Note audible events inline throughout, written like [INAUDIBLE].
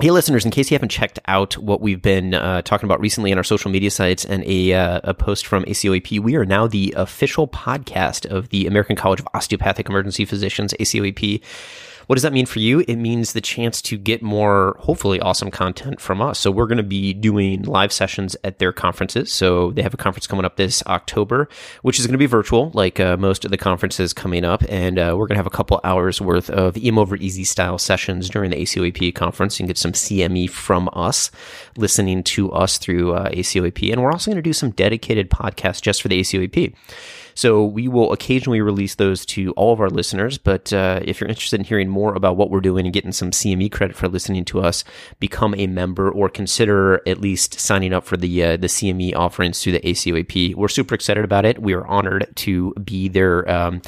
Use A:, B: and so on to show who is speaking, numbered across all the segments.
A: Hey, listeners, in case you haven't checked out what we've been uh, talking about recently on our social media sites and a, uh, a post from ACOEP, we are now the official podcast of the American College of Osteopathic Emergency Physicians, ACOEP. What does that mean for you? It means the chance to get more, hopefully, awesome content from us. So we're going to be doing live sessions at their conferences. So they have a conference coming up this October, which is going to be virtual, like uh, most of the conferences coming up. And uh, we're going to have a couple hours worth of EM over easy style sessions during the ACOEP conference and get some CME from us, listening to us through uh, ACOEP. And we're also going to do some dedicated podcasts just for the ACOEP. So we will occasionally release those to all of our listeners. But uh, if you're interested in hearing more about what we're doing and getting some CME credit for listening to us, become a member or consider at least signing up for the uh, the CME offerings through the ACOEP. We're super excited about it. We are honored to be there. Um,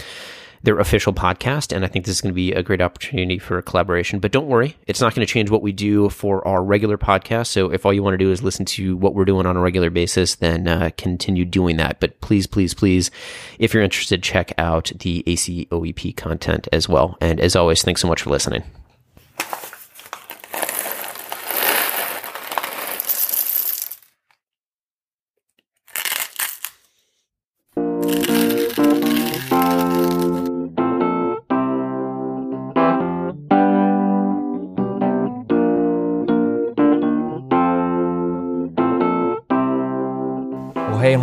A: their official podcast. And I think this is going to be a great opportunity for a collaboration. But don't worry, it's not going to change what we do for our regular podcast. So if all you want to do is listen to what we're doing on a regular basis, then uh, continue doing that. But please, please, please, if you're interested, check out the ACOEP content as well. And as always, thanks so much for listening.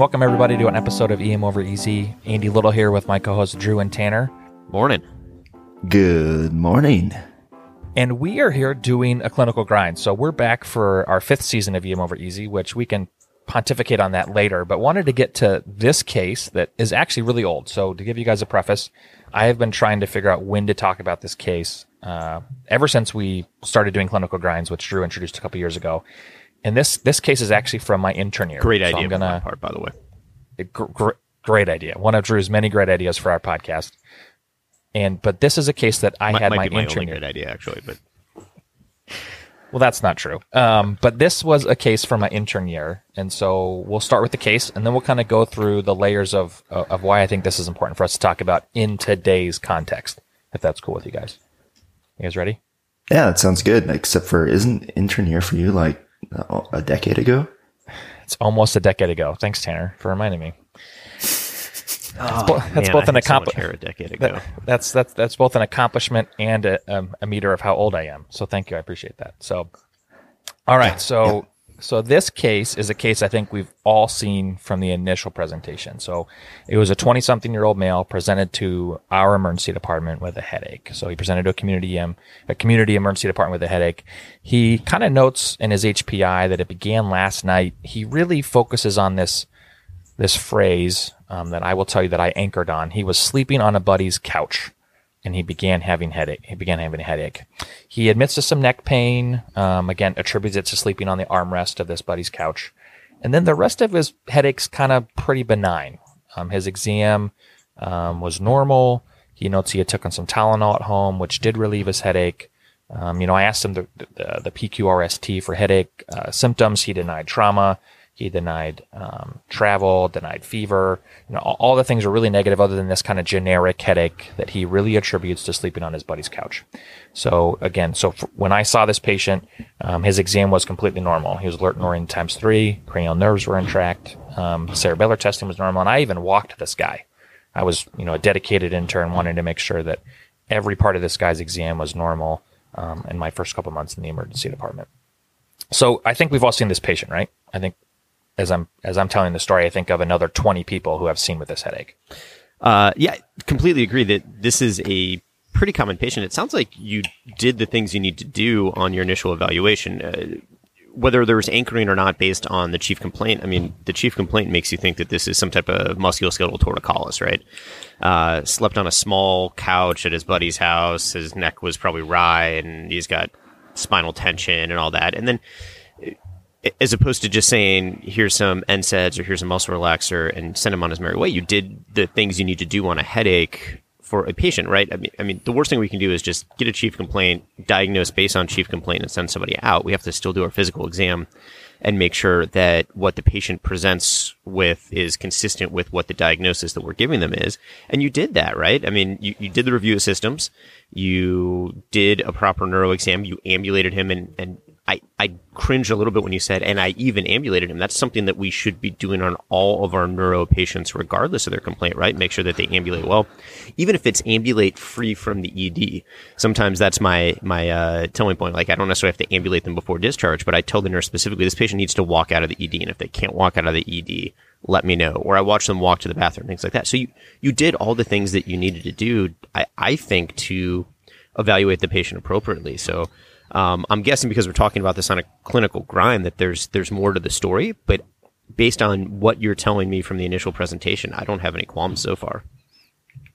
B: Welcome everybody to an episode of EM Over Easy. Andy Little here with my co-hosts Drew and Tanner.
A: Morning.
C: Good morning.
B: And we are here doing a clinical grind. So we're back for our fifth season of EM Over Easy, which we can pontificate on that later, but wanted to get to this case that is actually really old. So to give you guys a preface, I have been trying to figure out when to talk about this case uh, ever since we started doing clinical grinds, which Drew introduced a couple years ago. And this this case is actually from my intern year.
A: Great idea. So I'm gonna, part, by the way.
B: Gr- gr- great idea. One of Drew's many great ideas for our podcast. And but this is a case that I
A: might,
B: had
A: might
B: my
A: be my
B: intern
A: only great idea actually, but
B: well, that's not true. Um, but this was a case from my intern year, and so we'll start with the case, and then we'll kind of go through the layers of of why I think this is important for us to talk about in today's context. If that's cool with you guys, you guys ready?
C: Yeah, that sounds good. Except for isn't intern year for you like a decade ago?
B: It's almost a decade ago. Thanks, Tanner, for reminding me.
A: Oh, bo- that's man, both an accomplishment. So a decade ago.
B: That, that's that's that's both an accomplishment and a, um, a, meter of how old I am. So thank you, I appreciate that. So, all right, so so this case is a case I think we've all seen from the initial presentation. So it was a 20 something year old male presented to our emergency department with a headache. So he presented to a community um, a community emergency department with a headache. He kind of notes in his HPI that it began last night. He really focuses on this this phrase um, that I will tell you that I anchored on. He was sleeping on a buddy's couch and he began having headache. He began having a headache. He admits to some neck pain. Um, again, attributes it to sleeping on the armrest of this buddy's couch, and then the rest of his headaches kind of pretty benign. Um, his exam um, was normal. He notes he had taken some Tylenol at home, which did relieve his headache. Um, you know, I asked him the, the, the PQRST for headache uh, symptoms. He denied trauma. He denied um, travel, denied fever. You know, all, all, the things are really negative, other than this kind of generic headache that he really attributes to sleeping on his buddy's couch. So again, so when I saw this patient, um, his exam was completely normal. He was alert and oriented times three. Cranial nerves were intact. Um, cerebellar testing was normal, and I even walked this guy. I was, you know, a dedicated intern, wanting to make sure that every part of this guy's exam was normal um, in my first couple months in the emergency department. So I think we've all seen this patient, right? I think as I'm as I'm telling the story, I think of another 20 people who have seen with this headache.
A: Uh, yeah, completely agree that this is a pretty common patient. It sounds like you did the things you need to do on your initial evaluation. Uh, whether there was anchoring or not based on the chief complaint, I mean, the chief complaint makes you think that this is some type of musculoskeletal torticollis, right? Uh, slept on a small couch at his buddy's house. His neck was probably wry and he's got spinal tension and all that. And then as opposed to just saying here's some NSAIDs or here's a muscle relaxer and send him on his merry way. You did the things you need to do on a headache for a patient, right? I mean, I mean, the worst thing we can do is just get a chief complaint, diagnose based on chief complaint, and send somebody out. We have to still do our physical exam and make sure that what the patient presents with is consistent with what the diagnosis that we're giving them is. And you did that, right? I mean, you, you did the review of systems, you did a proper neuro exam, you ambulated him and, and I, I cringe a little bit when you said, and I even ambulated him. That's something that we should be doing on all of our neuro patients, regardless of their complaint, right? Make sure that they ambulate well, even if it's ambulate free from the ED. Sometimes that's my my uh, telling point. Like I don't necessarily have to ambulate them before discharge, but I tell the nurse specifically this patient needs to walk out of the ED, and if they can't walk out of the ED, let me know. Or I watch them walk to the bathroom, things like that. So you you did all the things that you needed to do. I I think to evaluate the patient appropriately. So um, I'm guessing because we're talking about this on a clinical grind that there's there's more to the story, but based on what you're telling me from the initial presentation, I don't have any qualms so far.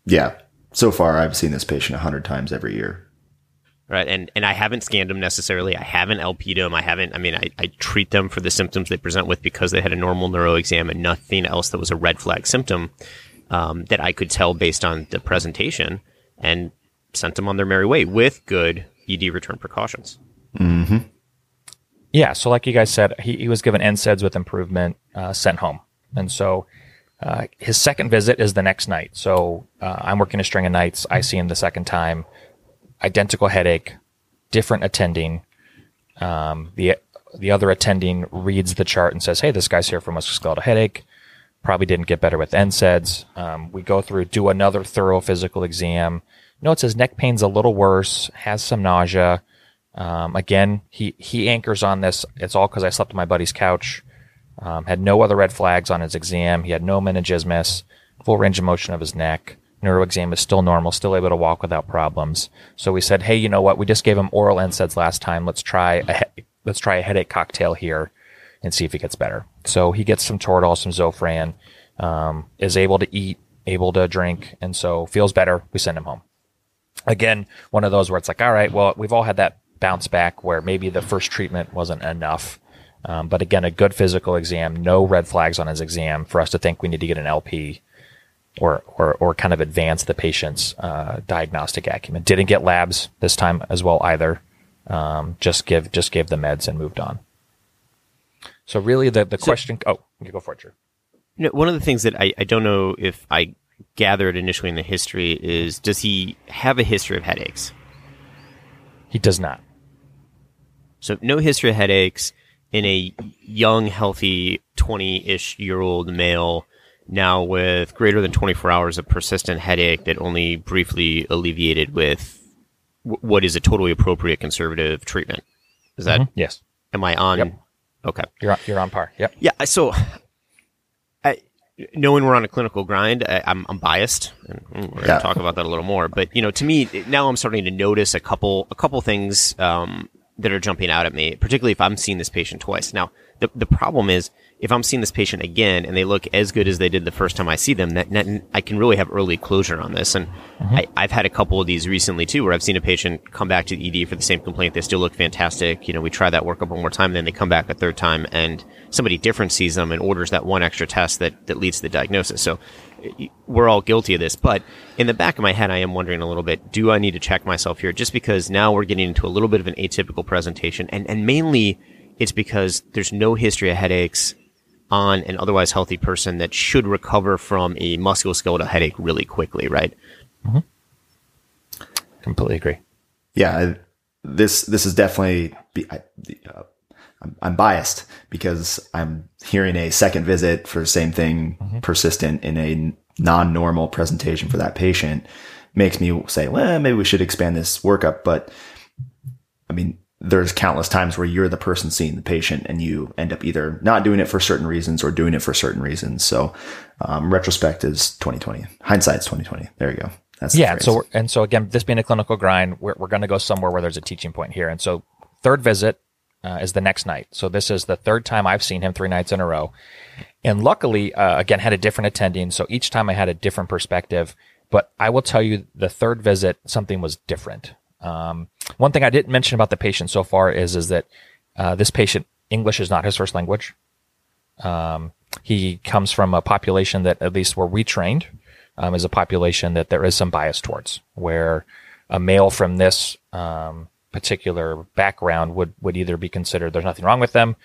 C: Yeah, so far I've seen this patient a hundred times every year.
A: Right, and and I haven't scanned them necessarily. I haven't LP'd them. I haven't. I mean, I, I treat them for the symptoms they present with because they had a normal neuro exam and nothing else that was a red flag symptom um, that I could tell based on the presentation, and sent them on their merry way with good ED return precautions.
C: Mm-hmm.
B: Yeah, so like you guys said, he, he was given NSAIDs with improvement, uh, sent home. And so uh, his second visit is the next night. So uh, I'm working a string of nights. I see him the second time. Identical headache, different attending. Um, the the other attending reads the chart and says, "Hey, this guy's here for musculoskeletal headache. Probably didn't get better with NSAIDs." Um, we go through, do another thorough physical exam. Notes his neck pain's a little worse, has some nausea. Um, again, he, he anchors on this. It's all because I slept on my buddy's couch. Um, had no other red flags on his exam. He had no meningismus, full range of motion of his neck. Neuro exam is still normal, still able to walk without problems. So we said, hey, you know what? We just gave him oral NSAIDs last time. Let's try a he- let's try a headache cocktail here and see if he gets better. So he gets some Toradol, some Zofran, um, is able to eat, able to drink, and so feels better. We send him home again, one of those where it's like, all right, well, we've all had that bounce back where maybe the first treatment wasn't enough. Um, but again, a good physical exam, no red flags on his exam for us to think we need to get an LP or, or, or kind of advance the patient's uh, diagnostic acumen. Didn't get labs this time as well either. Um, just give just gave the meds and moved on. So really, the the so, question. Oh, you go for it, Drew.
A: You know, one of the things that I, I don't know if I gathered initially in the history is does he have a history of headaches?
B: He does not.
A: So no history of headaches in a young, healthy, 20-ish year old male now with greater than 24 hours of persistent headache that only briefly alleviated with w- what is a totally appropriate conservative treatment. Is that? Mm-hmm.
B: Yes.
A: Am I on?
B: Yep.
A: Okay.
B: You're on, you're on par. Yep.
A: Yeah. So knowing we're on a clinical grind, I, am I'm, I'm biased, and we're going to yeah. talk about that a little more. But you know, to me, now I'm starting to notice a couple a couple things um, that are jumping out at me, particularly if I'm seeing this patient twice. Now, the the problem is if I'm seeing this patient again and they look as good as they did the first time I see them, that, that I can really have early closure on this. And mm-hmm. I, have had a couple of these recently too, where I've seen a patient come back to the ED for the same complaint. They still look fantastic. You know, we try that workup one more time, and then they come back a third time, and somebody different sees them and orders that one extra test that that leads to the diagnosis. So we're all guilty of this. But in the back of my head, I am wondering a little bit: Do I need to check myself here? Just because now we're getting into a little bit of an atypical presentation, and and mainly it's because there's no history of headaches on an otherwise healthy person that should recover from a musculoskeletal headache really quickly, right? Mm-hmm.
B: Completely agree.
C: Yeah, this this is definitely. I, uh, I'm, I'm, biased because I'm hearing a second visit for the same thing mm-hmm. persistent in a non-normal presentation for that patient makes me say, well, maybe we should expand this workup. But I mean, there's countless times where you're the person seeing the patient and you end up either not doing it for certain reasons or doing it for certain reasons. So, um, retrospect is 2020. Hindsight's 2020. There you go.
B: That's yeah. So, and so again, this being a clinical grind, we're, we're going to go somewhere where there's a teaching point here. And so third visit, uh, is the next night. So this is the third time I've seen him three nights in a row. And luckily, uh, again, had a different attending. So each time I had a different perspective. But I will tell you the third visit, something was different. Um, one thing I didn't mention about the patient so far is is that uh, this patient English is not his first language. Um, he comes from a population that, at least where we trained, um, is a population that there is some bias towards, where a male from this um, particular background would would either be considered there's nothing wrong with them,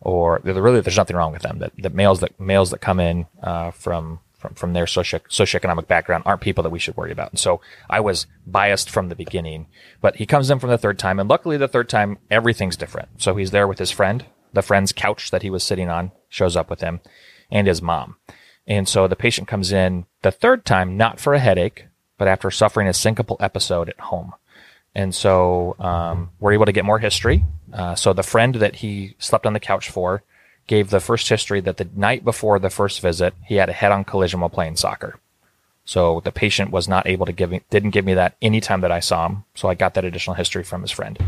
B: or really there's nothing wrong with them. That, that males that males that come in uh, from from, from their socio- socioeconomic background aren't people that we should worry about. And so I was biased from the beginning, but he comes in from the third time and luckily the third time, everything's different. So he's there with his friend, the friend's couch that he was sitting on shows up with him and his mom. And so the patient comes in the third time, not for a headache, but after suffering a syncopal episode at home. And so um, we're able to get more history. Uh, so the friend that he slept on the couch for gave the first history that the night before the first visit, he had a head-on collision while playing soccer. So the patient was not able to give me, didn't give me that any time that I saw him. So I got that additional history from his friend.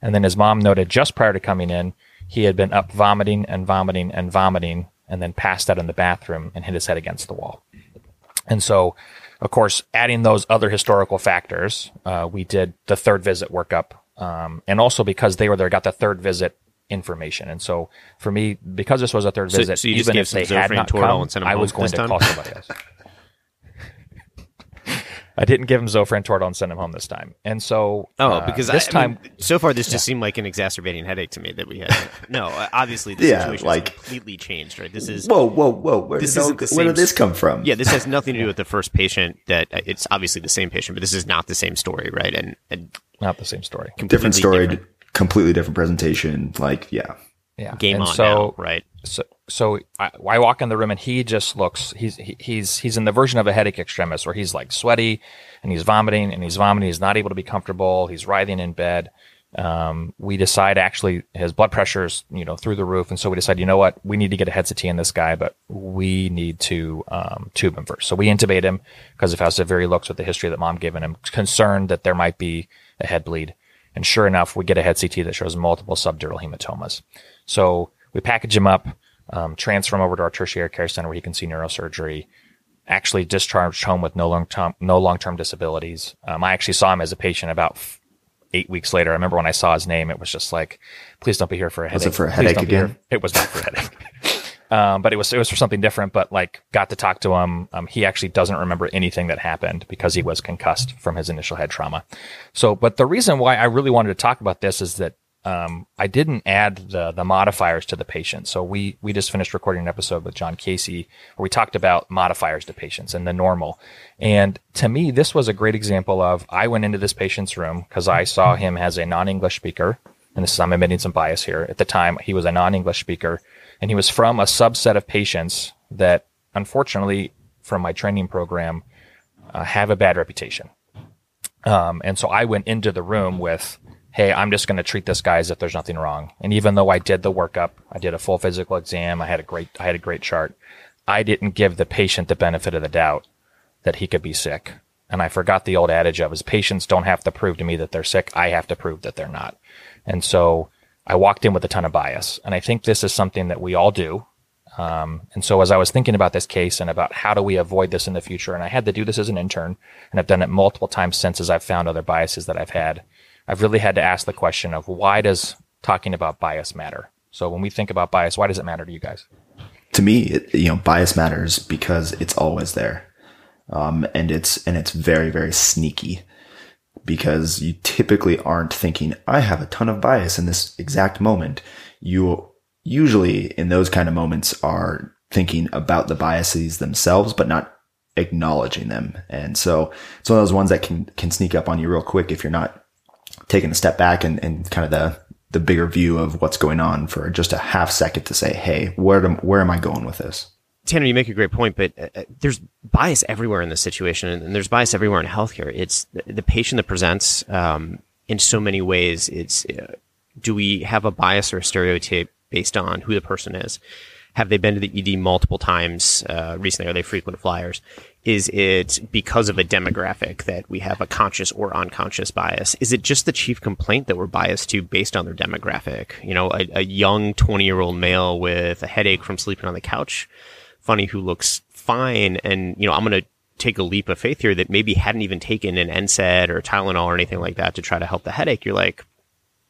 B: And then his mom noted just prior to coming in, he had been up vomiting and vomiting and vomiting and then passed out in the bathroom and hit his head against the wall. And so, of course, adding those other historical factors, uh, we did the third visit workup. Um, and also because they were there, got the third visit information. And so for me, because this was a third
A: So-
B: visit,
A: so
B: even if they had not
A: Toradol
B: come,
A: and sent 'em
B: I was going to
A: time?
B: call somebody else. [LAUGHS] I didn't give him Zofran Toradol and send him home this time. And so
A: Oh,
B: uh,
A: because
B: this
A: I, I
B: time
A: mean, so far this just seemed like an exacerbating headache to me that we had. [LAUGHS] no, uh, obviously the
C: Yeah,
A: situation
C: like-
A: has completely changed, right? This is
C: Whoa, whoa, whoa! Where,
A: This
C: did,
A: isn't the
C: where did this come from?
A: yeah. This has nothing to do with the first patient. That uh, it's obviously the same patient, but this is not the same story, right? And, and
B: not the same story.
C: different story,
A: different.
C: Completely different presentation. Like, yeah,
B: Yeah.
A: Game
B: and
A: on
B: so,
A: now, right?
B: so so I, I walk in the room and he just looks he's he, he's he's in the version of a headache extremis where he's like sweaty and he's vomiting and he's vomiting. He's not able to be comfortable. He's writhing in bed. Um, we decide actually his blood pressure's you know through the roof. And so we decide you know what? We need to get a head CT in this guy but we need to um, tube him first. So we intubate him because if has severe he looks with the history that mom given him concerned that there might be a head bleed and sure enough we get a head CT that shows multiple subdural hematomas so we package him up, um, transfer him over to our tertiary care center where he can see neurosurgery. Actually discharged home with no long term no long term disabilities. Um, I actually saw him as a patient about eight weeks later. I remember when I saw his name, it was just like, please don't be here for a headache.
C: Was it for a headache again?
B: It was not for a headache. [LAUGHS] Um, but it was it was for something different. But like, got to talk to him. Um, he actually doesn't remember anything that happened because he was concussed from his initial head trauma. So, but the reason why I really wanted to talk about this is that um, I didn't add the the modifiers to the patient. So we we just finished recording an episode with John Casey where we talked about modifiers to patients and the normal. And to me, this was a great example of I went into this patient's room because I saw him as a non English speaker. And this is I'm admitting some bias here. At the time, he was a non English speaker, and he was from a subset of patients that, unfortunately, from my training program, uh, have a bad reputation. Um, and so I went into the room with, hey, I'm just going to treat this guy as if there's nothing wrong. And even though I did the workup, I did a full physical exam, I had a great, I had a great chart. I didn't give the patient the benefit of the doubt that he could be sick. And I forgot the old adage of his patients don't have to prove to me that they're sick. I have to prove that they're not. And so I walked in with a ton of bias. And I think this is something that we all do. Um, and so as I was thinking about this case and about how do we avoid this in the future, and I had to do this as an intern, and I've done it multiple times since as I've found other biases that I've had, I've really had to ask the question of why does talking about bias matter? So when we think about bias, why does it matter to you guys?
C: to me, it, you know, bias matters because it's always there, um, and it's and it's very very sneaky because you typically aren't thinking I have a ton of bias in this exact moment. You usually in those kind of moments are thinking about the biases themselves, but not acknowledging them. And so it's one of those ones that can can sneak up on you real quick if you're not taking a step back and, and kind of the the bigger view of what's going on for just a half second to say, hey, where am, where am I going with this?
A: Tanner, you make a great point, but uh, uh, there's bias everywhere in this situation, and, and there's bias everywhere in healthcare. It's the, the patient that presents um, in so many ways. It's uh, do we have a bias or a stereotype based on who the person is? Have they been to the ED multiple times uh, recently? Are they frequent flyers? Is it because of a demographic that we have a conscious or unconscious bias? Is it just the chief complaint that we're biased to based on their demographic? You know, a, a young 20 year old male with a headache from sleeping on the couch funny who looks fine and you know i'm going to take a leap of faith here that maybe hadn't even taken an NSAID or Tylenol or anything like that to try to help the headache you're like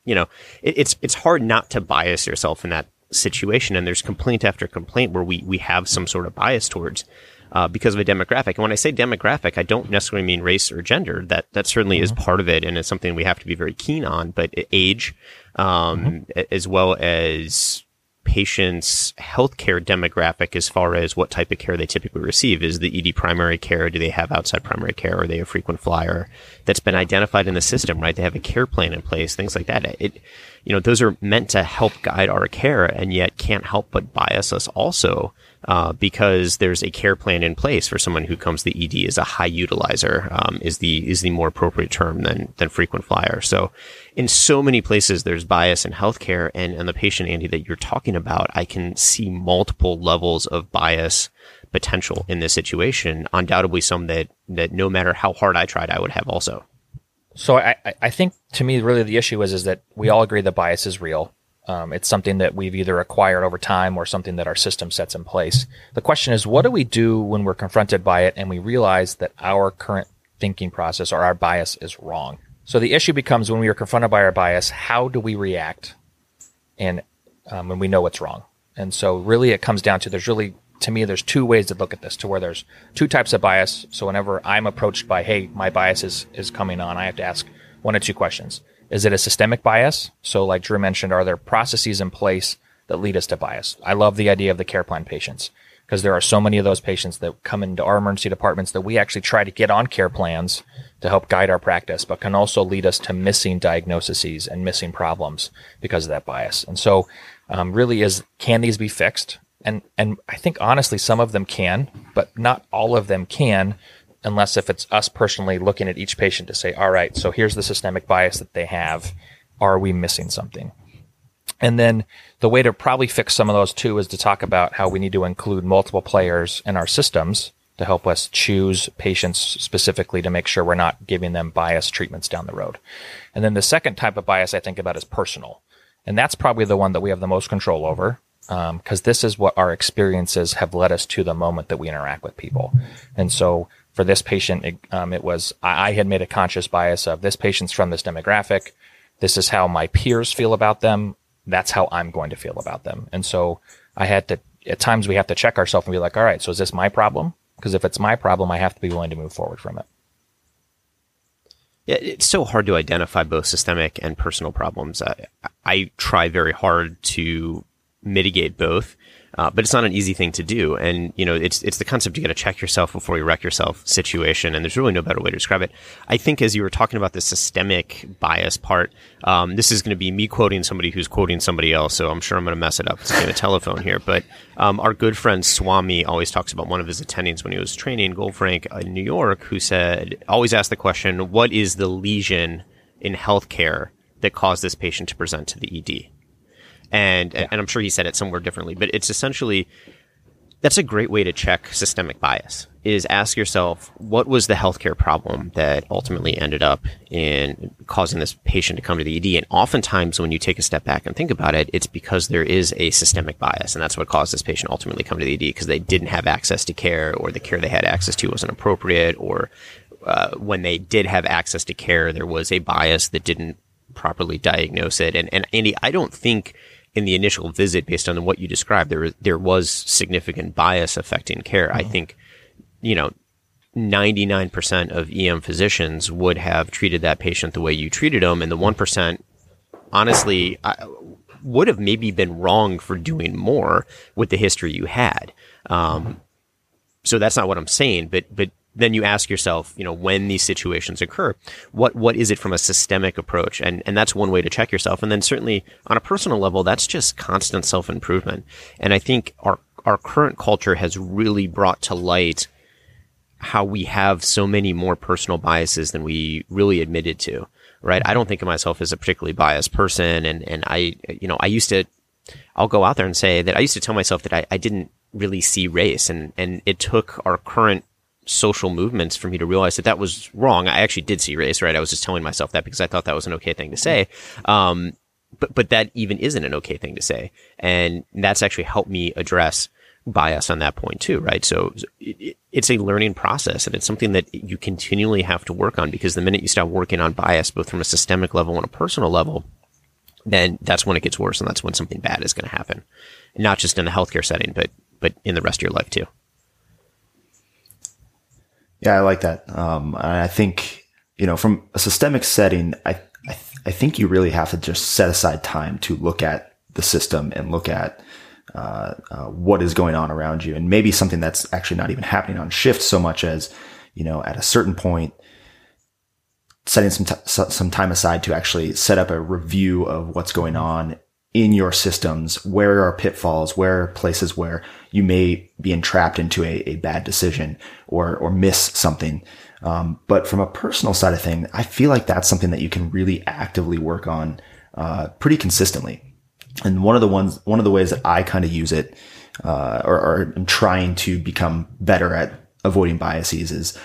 A: you know it, it's it's hard not to bias yourself in that situation and there's complaint after complaint where we we have some sort of bias towards uh, because of a demographic. And when I say demographic, I don't necessarily mean race or gender. That that certainly is part of it, and it's something we have to be very keen on. But age, um, a- as well as patient's healthcare demographic as far as what type of care they typically receive. Is the ED primary care? Do they have outside primary care? Are they a frequent flyer? That's been identified in the system, right? They have a care plan in place, things like that. It, you know, those are meant to help guide our care and yet can't help but bias us also uh, because there's a care plan in place for someone who comes to the ED as a high utilizer um, is the is the more appropriate term than than frequent flyer. So in so many places there's bias in healthcare and, and the patient Andy that you're talking about, I can see multiple levels of bias potential in this situation. Undoubtedly some that that no matter how hard I tried, I would have also.
B: So I, I think to me really the issue is is that we all agree that bias is real. Um, it's something that we've either acquired over time or something that our system sets in place. The question is, what do we do when we're confronted by it and we realize that our current thinking process or our bias is wrong? So the issue becomes when we are confronted by our bias, how do we react? And um, when we know what's wrong. And so really it comes down to there's really, to me, there's two ways to look at this to where there's two types of bias. So whenever I'm approached by, hey, my bias is, is coming on, I have to ask one or two questions. Is it a systemic bias? So, like Drew mentioned, are there processes in place that lead us to bias? I love the idea of the care plan patients because there are so many of those patients that come into our emergency departments that we actually try to get on care plans to help guide our practice, but can also lead us to missing diagnoses and missing problems because of that bias. And so, um, really, is can these be fixed? And and I think honestly, some of them can, but not all of them can unless if it's us personally looking at each patient to say, all right, so here's the systemic bias that they have. Are we missing something? And then the way to probably fix some of those too is to talk about how we need to include multiple players in our systems to help us choose patients specifically to make sure we're not giving them biased treatments down the road. And then the second type of bias I think about is personal. And that's probably the one that we have the most control over because um, this is what our experiences have led us to the moment that we interact with people. And so for this patient, it, um, it was I, I, had made a conscious bias of this patient's from this demographic. This is how my peers feel about them. That's how I'm going to feel about them. And so I had to. At times, we have to check ourselves and be like, "All right, so is this my problem? Because if it's my problem, I have to be willing to move forward from it."
A: Yeah, it's so hard to identify both systemic and personal problems. I, I try very hard to mitigate both. Uh, but it's not an easy thing to do. And, you know, it's, it's the concept you got to check yourself before you wreck yourself situation. And there's really no better way to describe it. I think as you were talking about the systemic bias part, um, this is going to be me quoting somebody who's quoting somebody else. So I'm sure I'm going to mess it up. It's a telephone here. But, um, our good friend Swami always talks about one of his attendings when he was training Goldfrank in New York, who said, always ask the question, what is the lesion in healthcare that caused this patient to present to the ED? And yeah. and I'm sure he said it somewhere differently, but it's essentially that's a great way to check systemic bias. Is ask yourself what was the healthcare problem that ultimately ended up in causing this patient to come to the ED. And oftentimes, when you take a step back and think about it, it's because there is a systemic bias, and that's what caused this patient ultimately come to the ED because they didn't have access to care, or the care they had access to wasn't appropriate, or uh, when they did have access to care, there was a bias that didn't properly diagnose it. And and Andy, I don't think in the initial visit, based on what you described, there there was significant bias affecting care. Mm-hmm. I think, you know, 99% of EM physicians would have treated that patient the way you treated them, and the 1%, honestly, I, would have maybe been wrong for doing more with the history you had. Um, so that's not what I'm saying, but but then you ask yourself, you know, when these situations occur, what what is it from a systemic approach? And and that's one way to check yourself. And then certainly on a personal level, that's just constant self improvement. And I think our our current culture has really brought to light how we have so many more personal biases than we really admitted to. Right? I don't think of myself as a particularly biased person, and and I you know I used to I'll go out there and say that I used to tell myself that I, I didn't really see race, and and it took our current social movements for me to realize that that was wrong. I actually did see race, right? I was just telling myself that because I thought that was an okay thing to say. Um, but, but that even isn't an okay thing to say. And that's actually helped me address bias on that point too, right? So it, it's a learning process and it's something that you continually have to work on because the minute you stop working on bias, both from a systemic level and a personal level, then that's when it gets worse and that's when something bad is going to happen. Not just in the healthcare setting, but, but in the rest of your life too.
C: Yeah, I like that. Um, I think, you know, from a systemic setting, I, I, th- I think you really have to just set aside time to look at the system and look at uh, uh, what is going on around you, and maybe something that's actually not even happening on shift so much as you know at a certain point setting some t- some time aside to actually set up a review of what's going on in your systems. Where are pitfalls? Where are places where you may be entrapped into a, a bad decision or or miss something? Um, but from a personal side of thing, I feel like that's something that you can really actively work on uh, pretty consistently. And one of the ones, one of the ways that I kind of use it, uh, or, or am trying to become better at avoiding biases is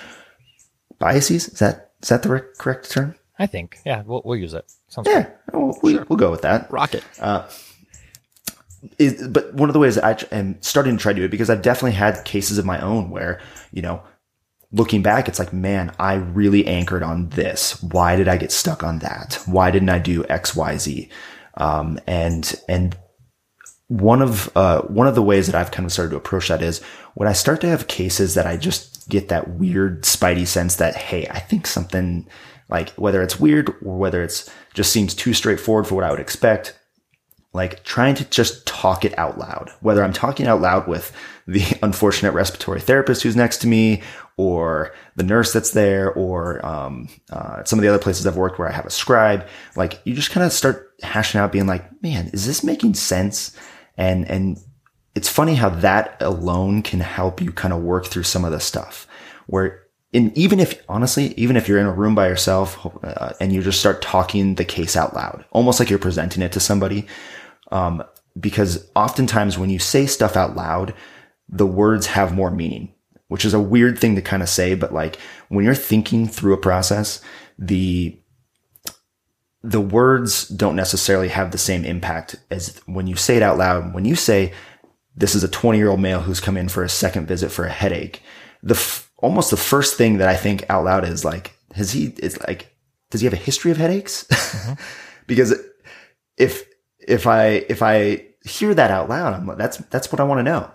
C: biases. Is that is that the correct term?
B: I think. Yeah, we'll, we'll use it.
C: Sounds yeah, we'll, we, will go with that.
A: Rocket. Uh,
C: is, but one of the ways I am starting to try to do it because I've definitely had cases of my own where, you know, looking back, it's like, man, I really anchored on this. Why did I get stuck on that? Why didn't I do X, Y, Z? Um, and, and one of, uh, one of the ways that I've kind of started to approach that is when I start to have cases that I just get that weird spidey sense that, Hey, I think something like whether it's weird or whether it's just seems too straightforward for what I would expect like trying to just talk it out loud, whether I'm talking out loud with the [LAUGHS] unfortunate respiratory therapist who's next to me or the nurse that's there or um, uh, some of the other places I've worked where I have a scribe, like you just kind of start hashing out being like, man, is this making sense? And, and it's funny how that alone can help you kind of work through some of the stuff where in, even if honestly, even if you're in a room by yourself uh, and you just start talking the case out loud, almost like you're presenting it to somebody, um, because oftentimes when you say stuff out loud, the words have more meaning, which is a weird thing to kind of say, but like when you're thinking through a process, the the words don't necessarily have the same impact as when you say it out loud. When you say, this is a 20 year old male who's come in for a second visit for a headache, the f- almost the first thing that I think out loud is like, has he, it's like, does he have a history of headaches? Mm-hmm. [LAUGHS] because if, if I, if I hear that out loud, I'm like, that's, that's what I want to know.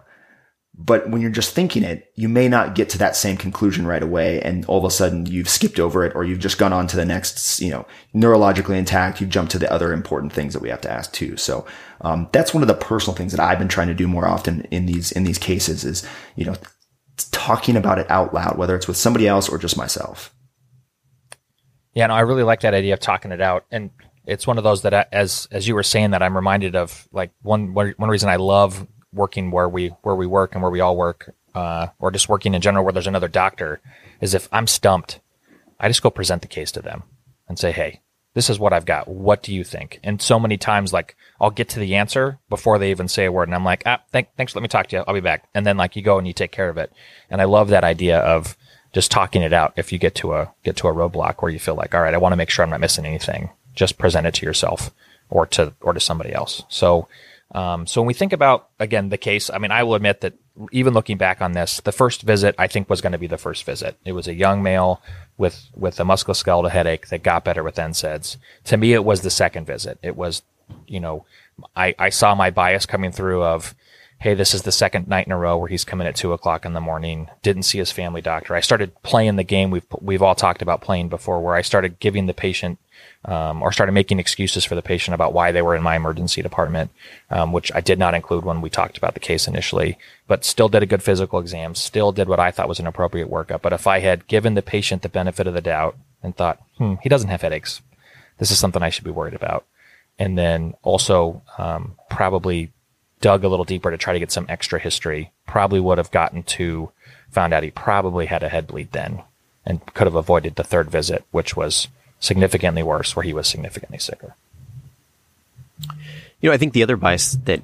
C: But when you're just thinking it, you may not get to that same conclusion right away. And all of a sudden you've skipped over it or you've just gone on to the next, you know, neurologically intact. You jump to the other important things that we have to ask too. So, um, that's one of the personal things that I've been trying to do more often in these, in these cases is, you know, talking about it out loud, whether it's with somebody else or just myself.
B: Yeah, no, I really like that idea of talking it out. And it's one of those that, as as you were saying that, I'm reminded of like one one reason I love working where we where we work and where we all work, uh, or just working in general where there's another doctor, is if I'm stumped, I just go present the case to them and say, hey, this is what I've got. What do you think? And so many times, like I'll get to the answer before they even say a word, and I'm like, ah, thank, thanks, let me talk to you. I'll be back. And then like you go and you take care of it. And I love that idea of just talking it out. If you get to a get to a roadblock where you feel like, all right, I want to make sure I'm not missing anything just present it to yourself or to or to somebody else. So um, so when we think about again the case, I mean, I will admit that even looking back on this, the first visit I think was going to be the first visit. It was a young male with with a musculoskeletal headache that got better with NSAIDs. To me, it was the second visit. It was, you know, I I saw my bias coming through of hey, this is the second night in a row where he's coming at two o'clock in the morning. Didn't see his family doctor. I started playing the game we've we've all talked about playing before, where I started giving the patient um, or started making excuses for the patient about why they were in my emergency department, um, which I did not include when we talked about the case initially. But still did a good physical exam. Still did what I thought was an appropriate workup. But if I had given the patient the benefit of the doubt and thought, hmm, he doesn't have headaches, this is something I should be worried about and then also um, probably dug a little deeper to try to get some extra history, probably would have gotten to found out he probably had a head bleed then and could have avoided the third visit, which was significantly worse, where he was significantly sicker.
A: You know, I think the other bias that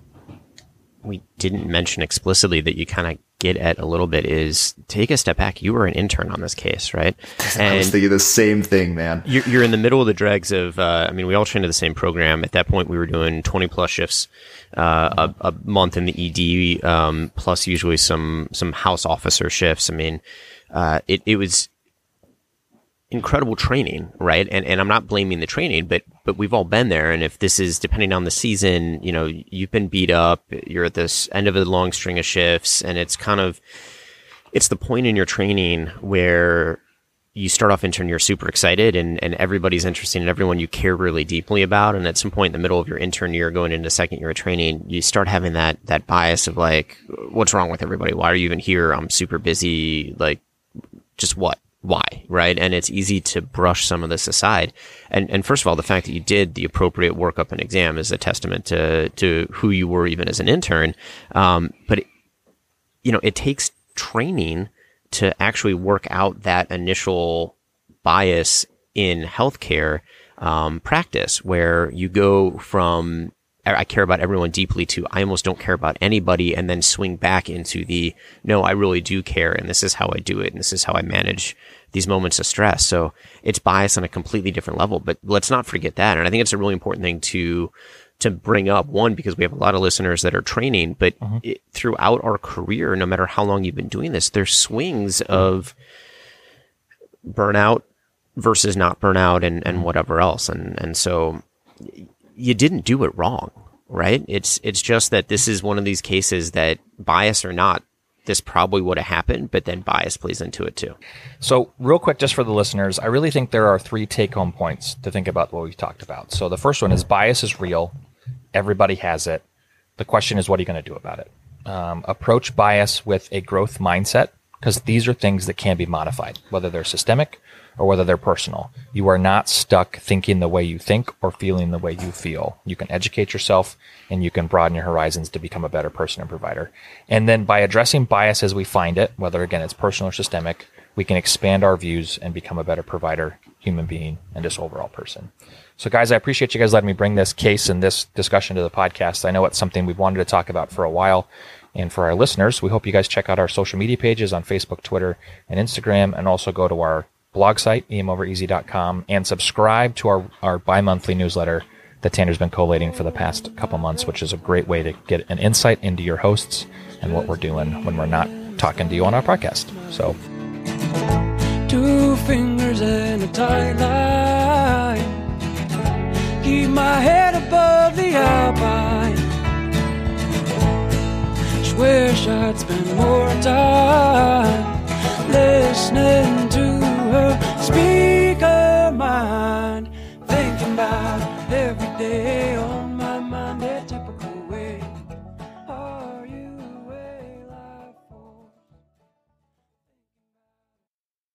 A: we didn't mention explicitly that you kind of get at a little bit is take a step back. You were an intern on this case, right?
C: And [LAUGHS] I was thinking the same thing, man.
A: You're, you're in the middle of the dregs of, uh, I mean, we all trained to the same program. At that point, we were doing 20 plus shifts uh, a, a, month in the ED, um, plus usually some some house officer shifts. I mean, uh, it it was incredible training, right? And and I'm not blaming the training, but but we've all been there. And if this is depending on the season, you know, you've been beat up, you're at this end of a long string of shifts, and it's kind of it's the point in your training where you start off intern, you're super excited and, and everybody's interested in everyone you care really deeply about. And at some point in the middle of your intern year going into second year of training, you start having that, that bias of like, what's wrong with everybody? Why are you even here? I'm super busy. Like, just what? Why? Right. And it's easy to brush some of this aside. And, and first of all, the fact that you did the appropriate workup and exam is a testament to, to who you were even as an intern. Um, but, it, you know, it takes training to actually work out that initial bias in healthcare um, practice where you go from I care about everyone deeply to I almost don't care about anybody and then swing back into the no, I really do care and this is how I do it and this is how I manage these moments of stress. So it's bias on a completely different level, but let's not forget that. And I think it's a really important thing to to bring up one because we have a lot of listeners that are training, but mm-hmm. it, throughout our career, no matter how long you've been doing this, there's swings of burnout versus not burnout and, and mm-hmm. whatever else. And, and so you didn't do it wrong, right? It's, it's just that this is one of these cases that bias or not, this probably would have happened, but then bias plays into it too.
B: So, real quick, just for the listeners, I really think there are three take home points to think about what we've talked about. So, the first one is bias is real. Everybody has it. The question is, what are you going to do about it? Um, approach bias with a growth mindset because these are things that can be modified, whether they're systemic or whether they're personal. You are not stuck thinking the way you think or feeling the way you feel. You can educate yourself and you can broaden your horizons to become a better person and provider. And then by addressing bias as we find it, whether again it's personal or systemic, we can expand our views and become a better provider, human being, and just overall person. So, guys, I appreciate you guys letting me bring this case and this discussion to the podcast. I know it's something we've wanted to talk about for a while. And for our listeners, we hope you guys check out our social media pages on Facebook, Twitter, and Instagram, and also go to our blog site, emovereasy.com, and subscribe to our, our bi monthly newsletter that Tanner's been collating for the past couple months, which is a great way to get an insight into your hosts and what we're doing when we're not talking to you on our podcast. So, two fingers and a tight line keep my head above the alpine. Just wish I'd spend more time her, speak her mind, thinking about every day.